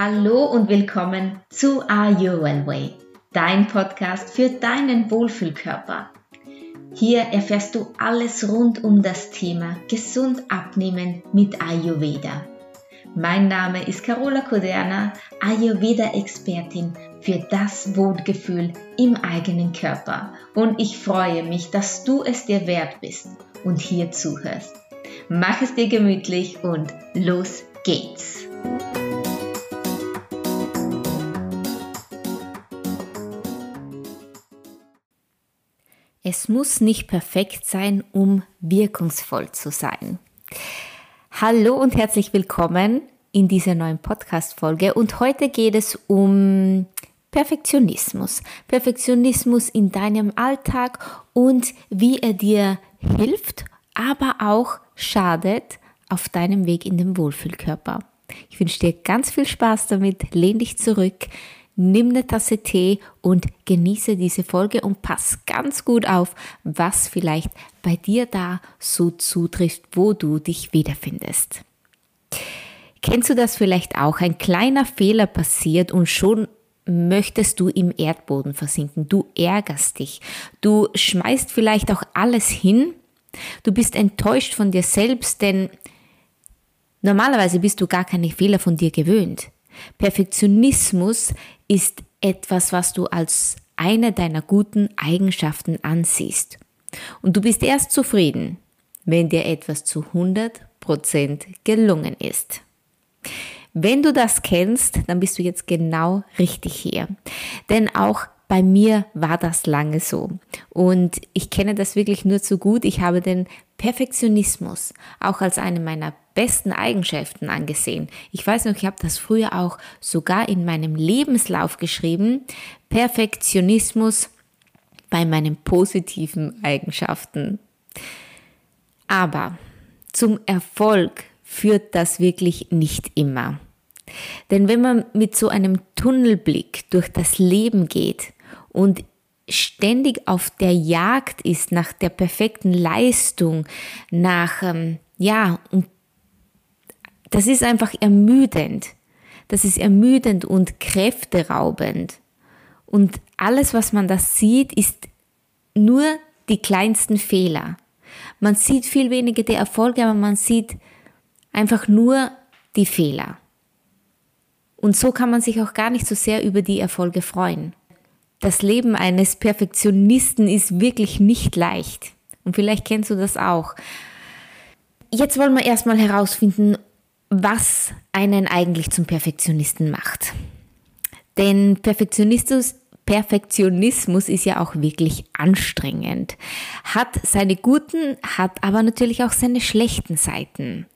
Hallo und willkommen zu Are You Well Way, dein Podcast für deinen Wohlfühlkörper. Hier erfährst du alles rund um das Thema gesund abnehmen mit Ayurveda. Mein Name ist Carola Koderna, Ayurveda-Expertin für das Wohlgefühl im eigenen Körper und ich freue mich, dass du es dir wert bist und hier zuhörst. Mach es dir gemütlich und los geht's! Es muss nicht perfekt sein, um wirkungsvoll zu sein. Hallo und herzlich willkommen in dieser neuen Podcast-Folge. Und heute geht es um Perfektionismus. Perfektionismus in deinem Alltag und wie er dir hilft, aber auch schadet auf deinem Weg in den Wohlfühlkörper. Ich wünsche dir ganz viel Spaß damit. Lehn dich zurück, nimm eine Tasse Tee und genieße diese Folge und pass ganz gut auf, was vielleicht bei dir da so zutrifft, wo du dich wiederfindest. Kennst du das vielleicht auch? Ein kleiner Fehler passiert und schon möchtest du im Erdboden versinken. Du ärgerst dich. Du schmeißt vielleicht auch alles hin. Du bist enttäuscht von dir selbst, denn normalerweise bist du gar keine Fehler von dir gewöhnt. Perfektionismus ist etwas, was du als eine deiner guten Eigenschaften ansiehst. Und du bist erst zufrieden, wenn dir etwas zu 100% gelungen ist. Wenn du das kennst, dann bist du jetzt genau richtig hier. Denn auch bei mir war das lange so. Und ich kenne das wirklich nur zu gut. Ich habe den Perfektionismus auch als eine meiner besten Eigenschaften angesehen. Ich weiß noch, ich habe das früher auch sogar in meinem Lebenslauf geschrieben. Perfektionismus bei meinen positiven Eigenschaften. Aber zum Erfolg führt das wirklich nicht immer. Denn wenn man mit so einem Tunnelblick durch das Leben geht und ständig auf der Jagd ist nach der perfekten Leistung, nach, ähm, ja, und das ist einfach ermüdend. Das ist ermüdend und kräfteraubend. Und alles, was man da sieht, ist nur die kleinsten Fehler. Man sieht viel weniger die Erfolge, aber man sieht einfach nur die Fehler. Und so kann man sich auch gar nicht so sehr über die Erfolge freuen. Das Leben eines Perfektionisten ist wirklich nicht leicht. Und vielleicht kennst du das auch. Jetzt wollen wir erstmal herausfinden, was einen eigentlich zum Perfektionisten macht. Denn Perfektionismus, Perfektionismus ist ja auch wirklich anstrengend. Hat seine guten, hat aber natürlich auch seine schlechten Seiten.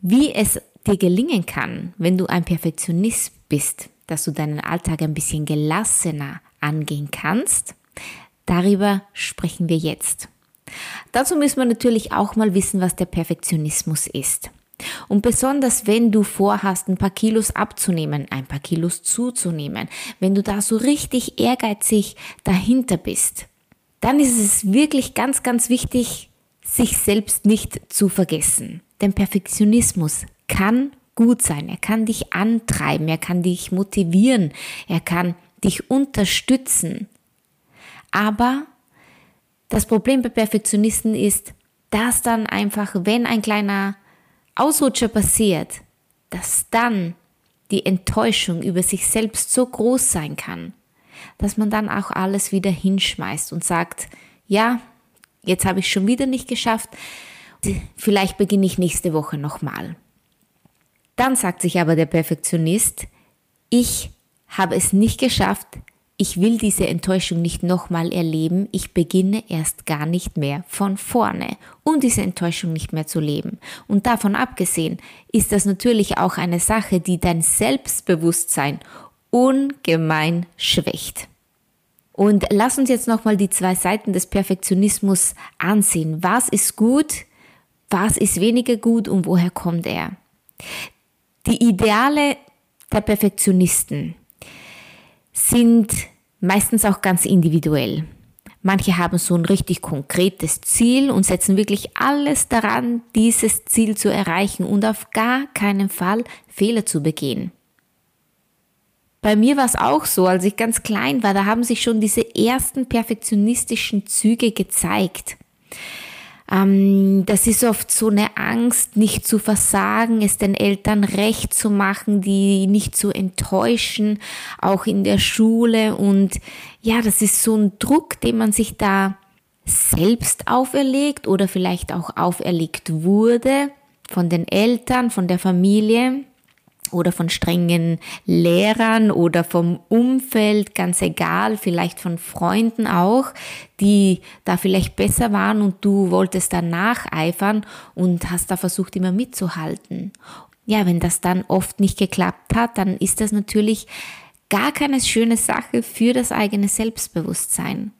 Wie es dir gelingen kann, wenn du ein Perfektionist bist, dass du deinen Alltag ein bisschen gelassener angehen kannst, darüber sprechen wir jetzt. Dazu müssen wir natürlich auch mal wissen, was der Perfektionismus ist. Und besonders wenn du vorhast, ein paar Kilos abzunehmen, ein paar Kilos zuzunehmen, wenn du da so richtig ehrgeizig dahinter bist, dann ist es wirklich ganz, ganz wichtig, sich selbst nicht zu vergessen. Denn Perfektionismus kann gut sein, er kann dich antreiben, er kann dich motivieren, er kann dich unterstützen. Aber das Problem bei Perfektionisten ist, dass dann einfach, wenn ein kleiner Ausrutscher passiert, dass dann die Enttäuschung über sich selbst so groß sein kann, dass man dann auch alles wieder hinschmeißt und sagt, ja, jetzt habe ich schon wieder nicht geschafft, vielleicht beginne ich nächste Woche nochmal. Dann sagt sich aber der Perfektionist, ich habe es nicht geschafft, ich will diese Enttäuschung nicht nochmal erleben, ich beginne erst gar nicht mehr von vorne, um diese Enttäuschung nicht mehr zu leben. Und davon abgesehen ist das natürlich auch eine Sache, die dein Selbstbewusstsein ungemein schwächt. Und lass uns jetzt nochmal die zwei Seiten des Perfektionismus ansehen. Was ist gut, was ist weniger gut und woher kommt er? Die Ideale der Perfektionisten sind meistens auch ganz individuell. Manche haben so ein richtig konkretes Ziel und setzen wirklich alles daran, dieses Ziel zu erreichen und auf gar keinen Fall Fehler zu begehen. bei mir war es auch so, als ich ganz klein war, da haben sich schon diese ersten perfektionistischen Züge gezeigt. Ähm, das ist oft so eine Angst, nicht zu versagen, es den Eltern recht zu machen, die nicht zu enttäuschen, auch in der Schule. Und ja, das ist so ein Druck, den man sich da selbst auferlegt oder vielleicht auch auferlegt wurde von den Eltern, von der Familie oder von strengen Lehrern oder vom Umfeld, ganz egal, vielleicht von Freunden auch, die da vielleicht besser waren und du wolltest da nacheifern und hast da versucht immer mitzuhalten. Ja, wenn das dann oft nicht geklappt hat, dann ist das natürlich gar keine schöne Sache für das eigene Selbstbewusstsein.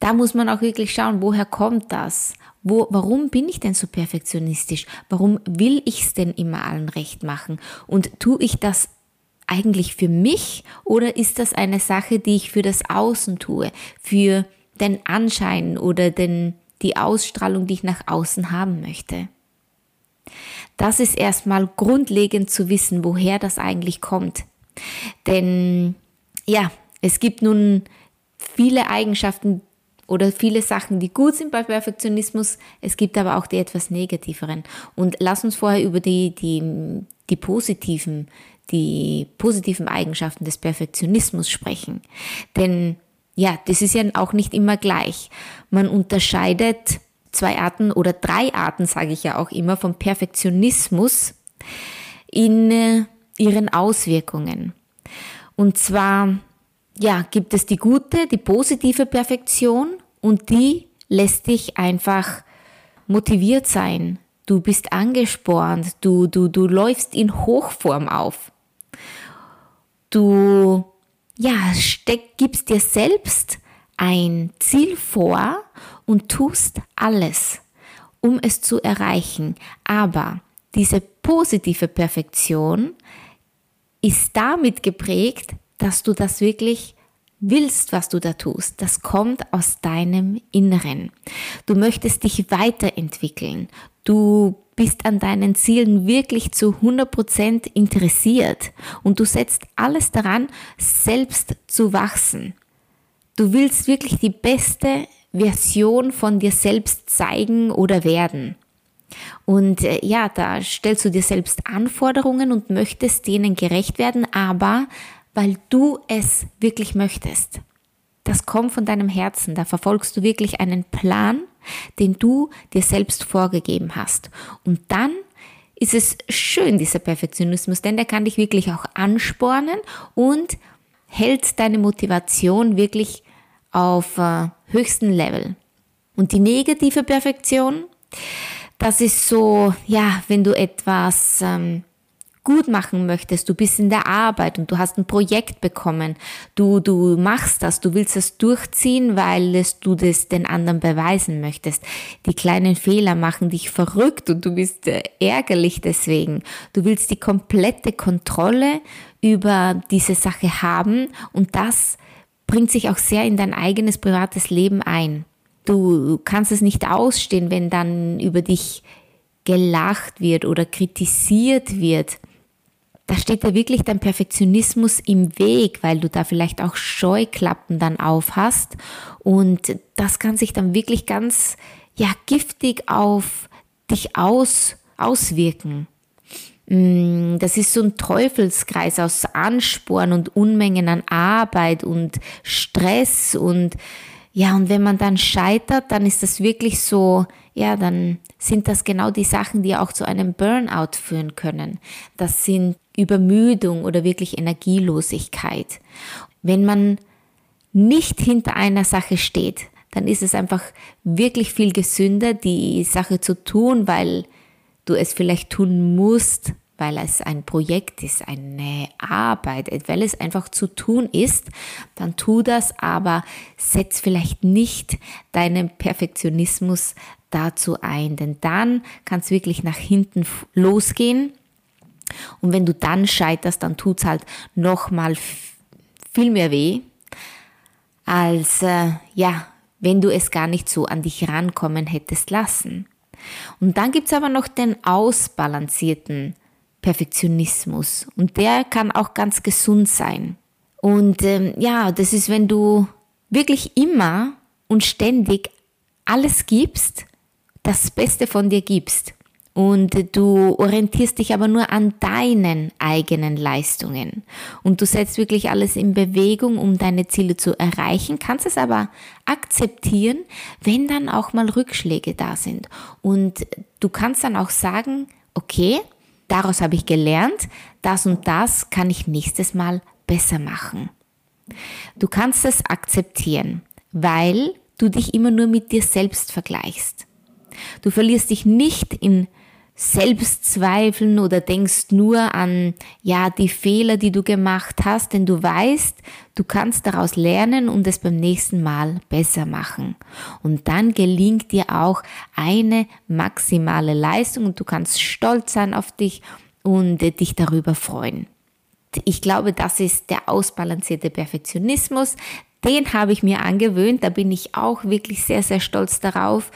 Da muss man auch wirklich schauen, woher kommt das? Wo, warum bin ich denn so perfektionistisch? Warum will ich es denn immer allen recht machen? Und tue ich das eigentlich für mich oder ist das eine Sache, die ich für das Außen tue, für den Anschein oder den, die Ausstrahlung, die ich nach außen haben möchte? Das ist erstmal grundlegend zu wissen, woher das eigentlich kommt. Denn ja, es gibt nun viele Eigenschaften, oder viele Sachen, die gut sind bei Perfektionismus. Es gibt aber auch die etwas negativeren. Und lass uns vorher über die, die, die positiven, die positiven Eigenschaften des Perfektionismus sprechen. Denn ja, das ist ja auch nicht immer gleich. Man unterscheidet zwei Arten oder drei Arten, sage ich ja auch immer, vom Perfektionismus in äh, ihren Auswirkungen. Und zwar ja, gibt es die gute, die positive Perfektion und die lässt dich einfach motiviert sein. Du bist angespornt, du, du, du läufst in Hochform auf. Du, ja, steck, gibst dir selbst ein Ziel vor und tust alles, um es zu erreichen. Aber diese positive Perfektion ist damit geprägt, dass du das wirklich willst, was du da tust. Das kommt aus deinem Inneren. Du möchtest dich weiterentwickeln. Du bist an deinen Zielen wirklich zu 100% interessiert und du setzt alles daran, selbst zu wachsen. Du willst wirklich die beste Version von dir selbst zeigen oder werden. Und äh, ja, da stellst du dir selbst Anforderungen und möchtest denen gerecht werden, aber weil du es wirklich möchtest. Das kommt von deinem Herzen, da verfolgst du wirklich einen Plan, den du dir selbst vorgegeben hast. Und dann ist es schön, dieser Perfektionismus, denn der kann dich wirklich auch anspornen und hält deine Motivation wirklich auf äh, höchsten Level. Und die negative Perfektion, das ist so, ja, wenn du etwas ähm, gut machen möchtest, du bist in der Arbeit und du hast ein Projekt bekommen, du, du machst das, du willst es durchziehen, weil es, du das den anderen beweisen möchtest. Die kleinen Fehler machen dich verrückt und du bist äh, ärgerlich deswegen. Du willst die komplette Kontrolle über diese Sache haben und das bringt sich auch sehr in dein eigenes privates Leben ein. Du kannst es nicht ausstehen, wenn dann über dich gelacht wird oder kritisiert wird da steht da wirklich dein Perfektionismus im Weg, weil du da vielleicht auch Scheuklappen dann auf hast. Und das kann sich dann wirklich ganz, ja, giftig auf dich aus, auswirken. Mm, das ist so ein Teufelskreis aus Ansporn und Unmengen an Arbeit und Stress und ja, und wenn man dann scheitert, dann ist das wirklich so, ja, dann sind das genau die Sachen, die auch zu einem Burnout führen können. Das sind Übermüdung oder wirklich Energielosigkeit. Wenn man nicht hinter einer Sache steht, dann ist es einfach wirklich viel gesünder, die Sache zu tun, weil du es vielleicht tun musst, weil es ein Projekt ist, eine Arbeit, weil es einfach zu tun ist, dann tu das, aber setz vielleicht nicht deinen Perfektionismus dazu ein, denn dann kann es wirklich nach hinten losgehen und wenn du dann scheiterst, dann tut es halt nochmal viel mehr weh, als äh, ja, wenn du es gar nicht so an dich rankommen hättest lassen. Und dann gibt es aber noch den ausbalancierten Perfektionismus und der kann auch ganz gesund sein. Und ähm, ja, das ist, wenn du wirklich immer und ständig alles gibst, das Beste von dir gibst. Und du orientierst dich aber nur an deinen eigenen Leistungen. Und du setzt wirklich alles in Bewegung, um deine Ziele zu erreichen, kannst es aber akzeptieren, wenn dann auch mal Rückschläge da sind. Und du kannst dann auch sagen, okay, daraus habe ich gelernt, das und das kann ich nächstes Mal besser machen. Du kannst es akzeptieren, weil du dich immer nur mit dir selbst vergleichst. Du verlierst dich nicht in Selbstzweifeln oder denkst nur an, ja, die Fehler, die du gemacht hast, denn du weißt, du kannst daraus lernen und es beim nächsten Mal besser machen. Und dann gelingt dir auch eine maximale Leistung und du kannst stolz sein auf dich und dich darüber freuen. Ich glaube, das ist der ausbalancierte Perfektionismus. Den habe ich mir angewöhnt. Da bin ich auch wirklich sehr, sehr stolz darauf.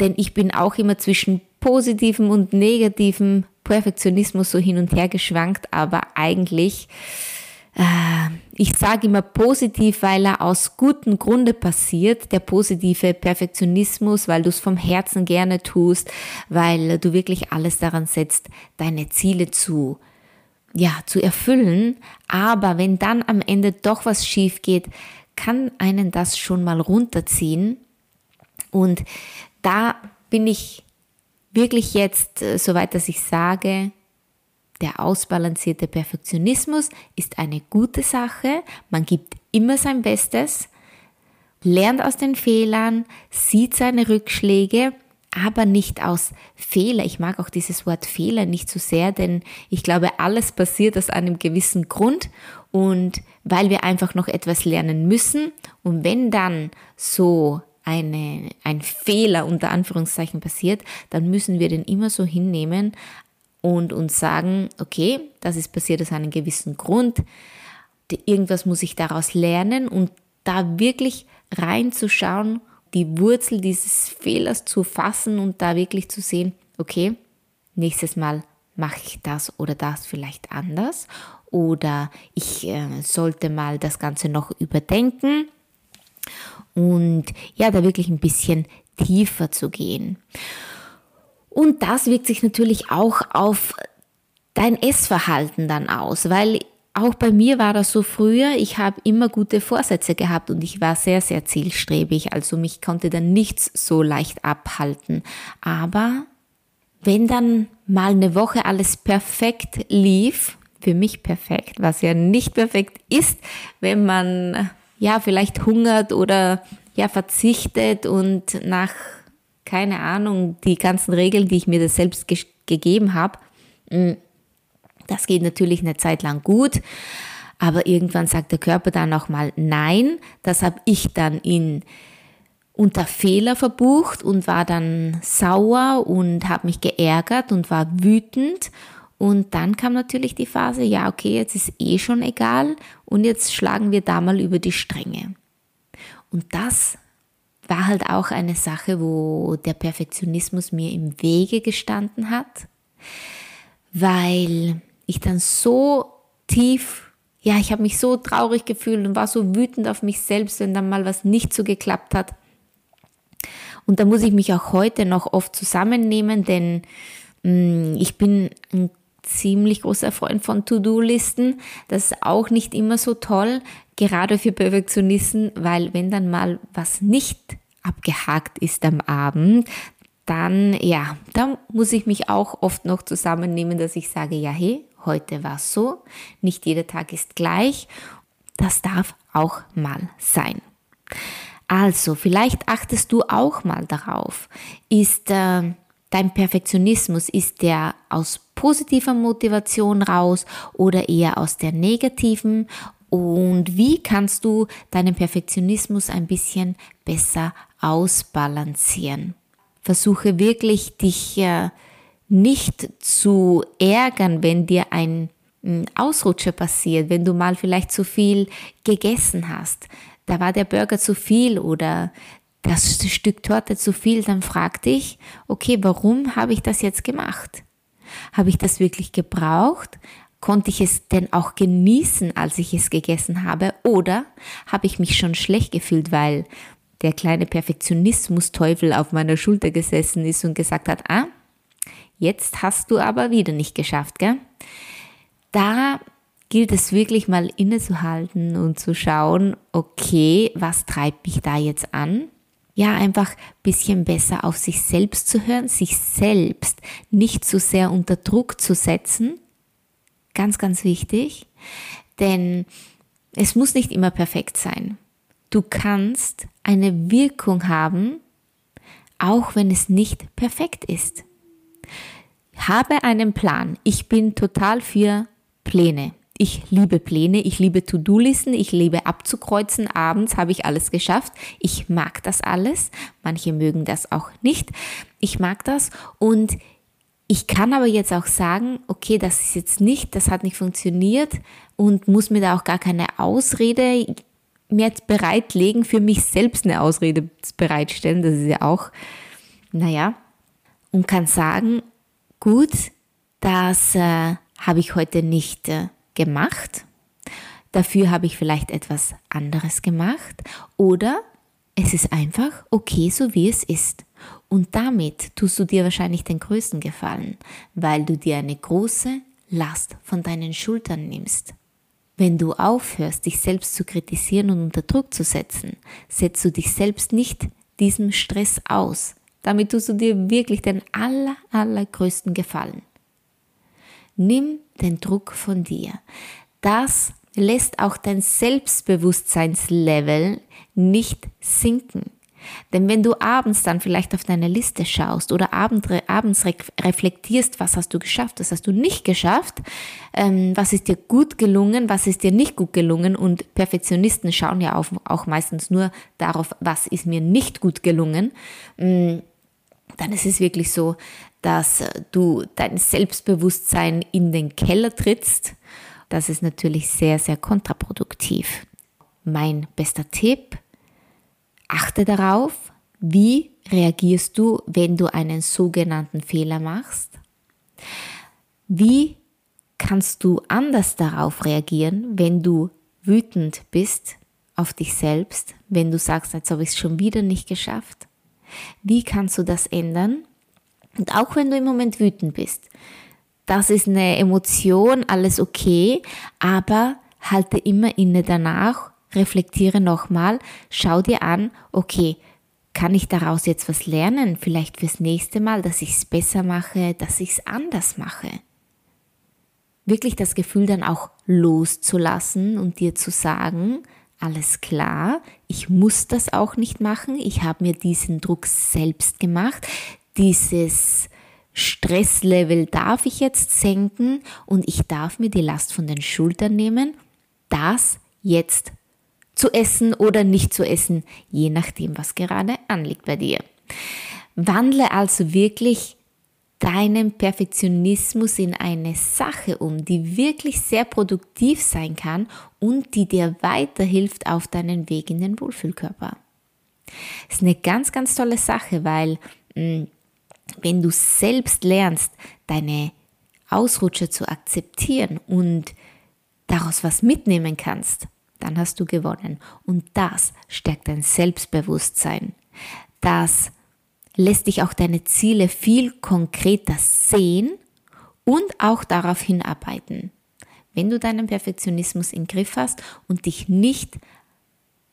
Denn ich bin auch immer zwischen positivem und negativem Perfektionismus so hin und her geschwankt, aber eigentlich, äh, ich sage immer positiv, weil er aus gutem Grunde passiert, der positive Perfektionismus, weil du es vom Herzen gerne tust, weil du wirklich alles daran setzt, deine Ziele zu ja, zu erfüllen, aber wenn dann am Ende doch was schief geht, kann einen das schon mal runterziehen. Und da bin ich wirklich jetzt, äh, soweit dass ich sage, der ausbalancierte Perfektionismus ist eine gute Sache. Man gibt immer sein Bestes, lernt aus den Fehlern, sieht seine Rückschläge, aber nicht aus Fehler. Ich mag auch dieses Wort Fehler nicht so sehr, denn ich glaube, alles passiert aus einem gewissen Grund und weil wir einfach noch etwas lernen müssen. Und wenn dann so eine, ein Fehler unter Anführungszeichen passiert, dann müssen wir den immer so hinnehmen und uns sagen, okay, das ist passiert aus einem gewissen Grund, irgendwas muss ich daraus lernen und da wirklich reinzuschauen, die Wurzel dieses Fehlers zu fassen und da wirklich zu sehen, okay, nächstes Mal mache ich das oder das vielleicht anders oder ich äh, sollte mal das Ganze noch überdenken und ja, da wirklich ein bisschen tiefer zu gehen. Und das wirkt sich natürlich auch auf dein Essverhalten dann aus, weil auch bei mir war das so früher, ich habe immer gute Vorsätze gehabt und ich war sehr, sehr zielstrebig, also mich konnte dann nichts so leicht abhalten. Aber wenn dann mal eine Woche alles perfekt lief, für mich perfekt, was ja nicht perfekt ist, wenn man ja, vielleicht hungert oder ja, verzichtet und nach, keine Ahnung, die ganzen Regeln, die ich mir das selbst ge gegeben habe, mm, das geht natürlich eine Zeit lang gut, aber irgendwann sagt der Körper dann auch mal nein. Das habe ich dann in unter Fehler verbucht und war dann sauer und habe mich geärgert und war wütend und dann kam natürlich die Phase, ja, okay, jetzt ist eh schon egal und jetzt schlagen wir da mal über die Stränge. Und das war halt auch eine Sache, wo der Perfektionismus mir im Wege gestanden hat, weil ich dann so tief, ja, ich habe mich so traurig gefühlt und war so wütend auf mich selbst, wenn dann mal was nicht so geklappt hat. Und da muss ich mich auch heute noch oft zusammennehmen, denn mh, mm, ich bin ein ziemlich großer Freund von To-Do-Listen. Das ist auch nicht immer so toll, gerade für Perfektionisten, weil wenn dann mal was nicht abgehakt ist am Abend, dann ja, da muss ich mich auch oft noch zusammennehmen, dass ich sage, ja, hey, heute war es so, nicht jeder Tag ist gleich. Das darf auch mal sein. Also, vielleicht achtest du auch mal darauf. Ist äh, dein Perfektionismus, ist der aus positiver Motivation raus oder eher aus der negativen? Und wie kannst du deinen Perfektionismus ein bisschen besser ausbalancieren? Versuche wirklich, dich äh, nicht zu ärgern, wenn dir ein Ausrutscher passiert, wenn du mal vielleicht zu viel gegessen hast. Da war der Burger zu viel oder das Stück Torte zu viel, dann frag dich, okay, warum habe ich das jetzt gemacht? Habe ich das wirklich gebraucht? Konnte ich es denn auch genießen, als ich es gegessen habe? Oder habe ich mich schon schlecht gefühlt, weil der kleine Perfektionismus-Teufel auf meiner Schulter gesessen ist und gesagt hat, ah, jetzt hast du aber wieder nicht geschafft, gell? Da gilt es wirklich mal innezuhalten und zu schauen, okay, was treibt mich da jetzt an? Ja, einfach bisschen besser auf sich selbst zu hören, sich selbst nicht zu sehr unter Druck zu setzen. Ganz, ganz wichtig. Denn es muss nicht immer perfekt sein. Du kannst eine Wirkung haben, auch wenn es nicht perfekt ist. Habe einen Plan. Ich bin total für Pläne. Ich liebe Pläne, ich liebe To-Do-Listen, ich liebe abzukreuzen. Abends habe ich alles geschafft. Ich mag das alles. Manche mögen das auch nicht. Ich mag das und ich kann aber jetzt auch sagen, okay, das ist jetzt nicht, das hat nicht funktioniert und muss mir da auch gar keine Ausrede mehr bereitlegen, für mich selbst eine Ausrede bereitstellen. Das ist ja auch, naja, und kann sagen, gut, das äh, habe ich heute nicht äh, gemacht. Dafür habe ich vielleicht etwas anderes gemacht oder es ist einfach okay, so wie es ist. Und damit tust du dir wahrscheinlich den größten Gefallen, weil du dir eine große Last von deinen Schultern nimmst. Wenn du aufhörst, dich selbst zu kritisieren und unter Druck zu setzen, setzt du dich selbst nicht diesem Stress aus. Damit tust du dir wirklich den aller, allergrößten Gefallen. Nimm den Druck von dir. Das lässt auch dein Selbstbewusstseinslevel nicht sinken. Denn wenn du abends dann vielleicht auf deine Liste schaust oder abends reflektierst, was hast du geschafft, was hast du nicht geschafft, ähm, was ist dir gut gelungen, was ist dir nicht gut gelungen und Perfektionisten schauen ja auch meistens nur darauf, was ist mir nicht gut gelungen, mm, dann ist es wirklich so, dass du dein Selbstbewusstsein in den Keller trittst. Das ist natürlich sehr, sehr kontraproduktiv. Mein bester Tipp, achte darauf, wie reagierst du, wenn du einen sogenannten Fehler machst? Wie kannst du anders darauf reagieren, wenn du wütend bist auf dich selbst, wenn du sagst, jetzt habe ich es schon wieder nicht geschafft? Wie kannst du das ändern? Und auch wenn du im Moment wütend bist, das ist eine Emotion, alles okay, aber halte immer inne danach, reflektiere nochmal, schau dir an, okay, kann ich daraus jetzt was lernen? Vielleicht fürs nächste Mal, dass ich es besser mache, dass ich es anders mache. Wirklich das Gefühl dann auch loszulassen und dir zu sagen, alles klar, ich muss das auch nicht machen, ich habe mir diesen Druck selbst gemacht, dieses Stresslevel darf ich jetzt senken und ich darf mir die Last von den Schultern nehmen, das jetzt zu essen oder nicht zu essen, je nachdem, was gerade anliegt bei dir. Wandle also wirklich deinen Perfektionismus in eine Sache um, die wirklich sehr produktiv sein kann und die dir weiterhilft auf deinen Weg in den Wohlfühlkörper. Das ist eine ganz, ganz tolle Sache, weil mh, mm, wenn du selbst lernst, deine Ausrutscher zu akzeptieren und daraus was mitnehmen kannst, dann hast du gewonnen. Und das stärkt dein Selbstbewusstsein. Das lässt dich auch deine Ziele viel konkreter sehen und auch darauf hinarbeiten. Wenn du deinen Perfektionismus im Griff hast und dich nicht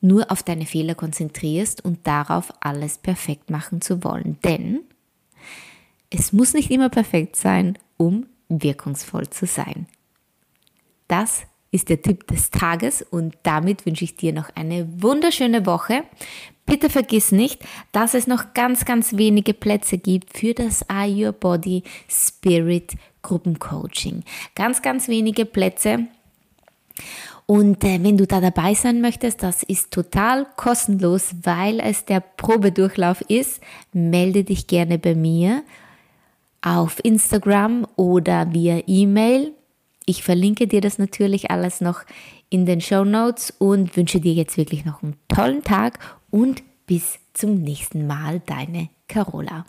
nur auf deine Fehler konzentrierst und darauf alles perfekt machen zu wollen. Denn es muss nicht immer perfekt sein, um wirkungsvoll zu sein. Das ist der Tipp des Tages und damit wünsche ich dir noch eine wunderschöne Woche. Bitte vergiss nicht, dass es noch ganz, ganz wenige Plätze gibt für das Are Your Body Spirit Gruppencoaching. Ganz, ganz wenige Plätze. Und äh, wenn du da dabei sein möchtest, das ist total kostenlos, weil es der Probedurchlauf ist. Melde dich gerne bei mir auf Instagram oder via E-Mail ich verlinke dir das natürlich alles noch in den Show Notes und wünsche dir jetzt wirklich noch einen tollen Tag und bis zum nächsten Mal, deine Carola.